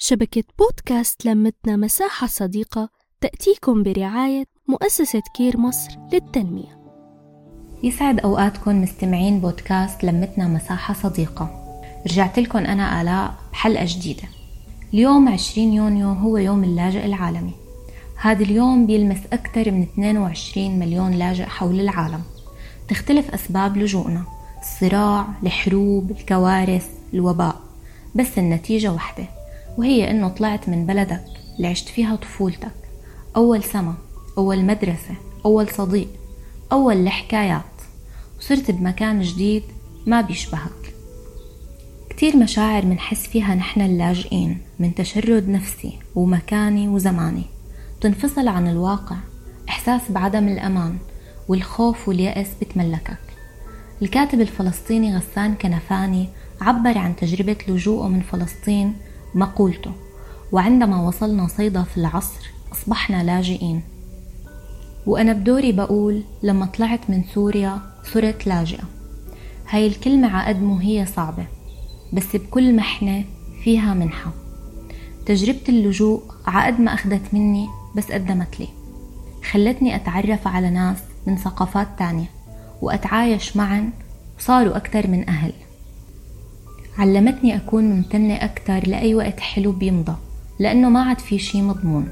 شبكة بودكاست لمتنا مساحة صديقة تأتيكم برعاية مؤسسة كير مصر للتنمية. يسعد أوقاتكم مستمعين بودكاست لمتنا مساحة صديقة. رجعت لكم أنا آلاء بحلقة جديدة. اليوم 20 يونيو هو يوم اللاجئ العالمي. هذا اليوم بيلمس أكثر من 22 مليون لاجئ حول العالم. تختلف أسباب لجوءنا. الصراع، الحروب، الكوارث، الوباء. بس النتيجة واحدة. وهي إنه طلعت من بلدك اللي عشت فيها طفولتك. أول سما أول مدرسة أول صديق أول الحكايات. وصرت بمكان جديد ما بيشبهك. كتير مشاعر منحس فيها نحن اللاجئين من تشرد نفسي ومكاني وزماني. بتنفصل عن الواقع إحساس بعدم الأمان والخوف واليأس بتملكك. الكاتب الفلسطيني غسان كنفاني عبر عن تجربة لجوءه من فلسطين مقولته وعندما وصلنا صيدا في العصر أصبحنا لاجئين. وأنا بدوري بقول لما طلعت من سوريا صرت لاجئة. هاي الكلمة عقد مو هي صعبة بس بكل محنة فيها منحة. تجربة اللجوء عقد ما أخذت مني بس قدمت لي. خلتني أتعرف على ناس من ثقافات تانية وأتعايش معا وصاروا أكتر من أهل. علمتني أكون ممتنة أكتر لأي وقت حلو بيمضى لأنه ما عاد في شي مضمون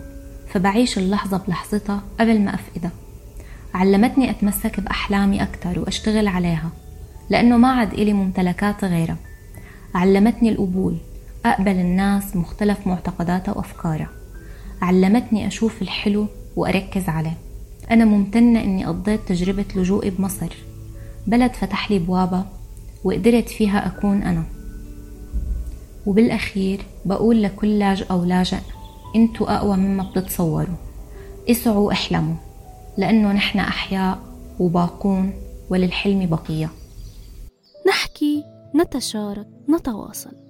فبعيش اللحظة بلحظتها قبل ما أفقدها. علمتني أتمسك بأحلامي أكتر وأشتغل عليها لأنه ما عاد إلي ممتلكات غيرها. علمتني القبول أقبل الناس مختلف معتقداتها وأفكارها علمتني أشوف الحلو وأركز عليه. أنا ممتنة إني قضيت تجربة لجوئي بمصر. بلد فتح لي بوابة وقدرت فيها أكون أنا. وبالأخير بقول لكل لاجئ أو لاجئ أنتوا أقوى مما بتتصوروا. اسعوا احلموا لأنه نحن أحياء وباقون وللحلم بقية. نحكي نتشارك نتواصل.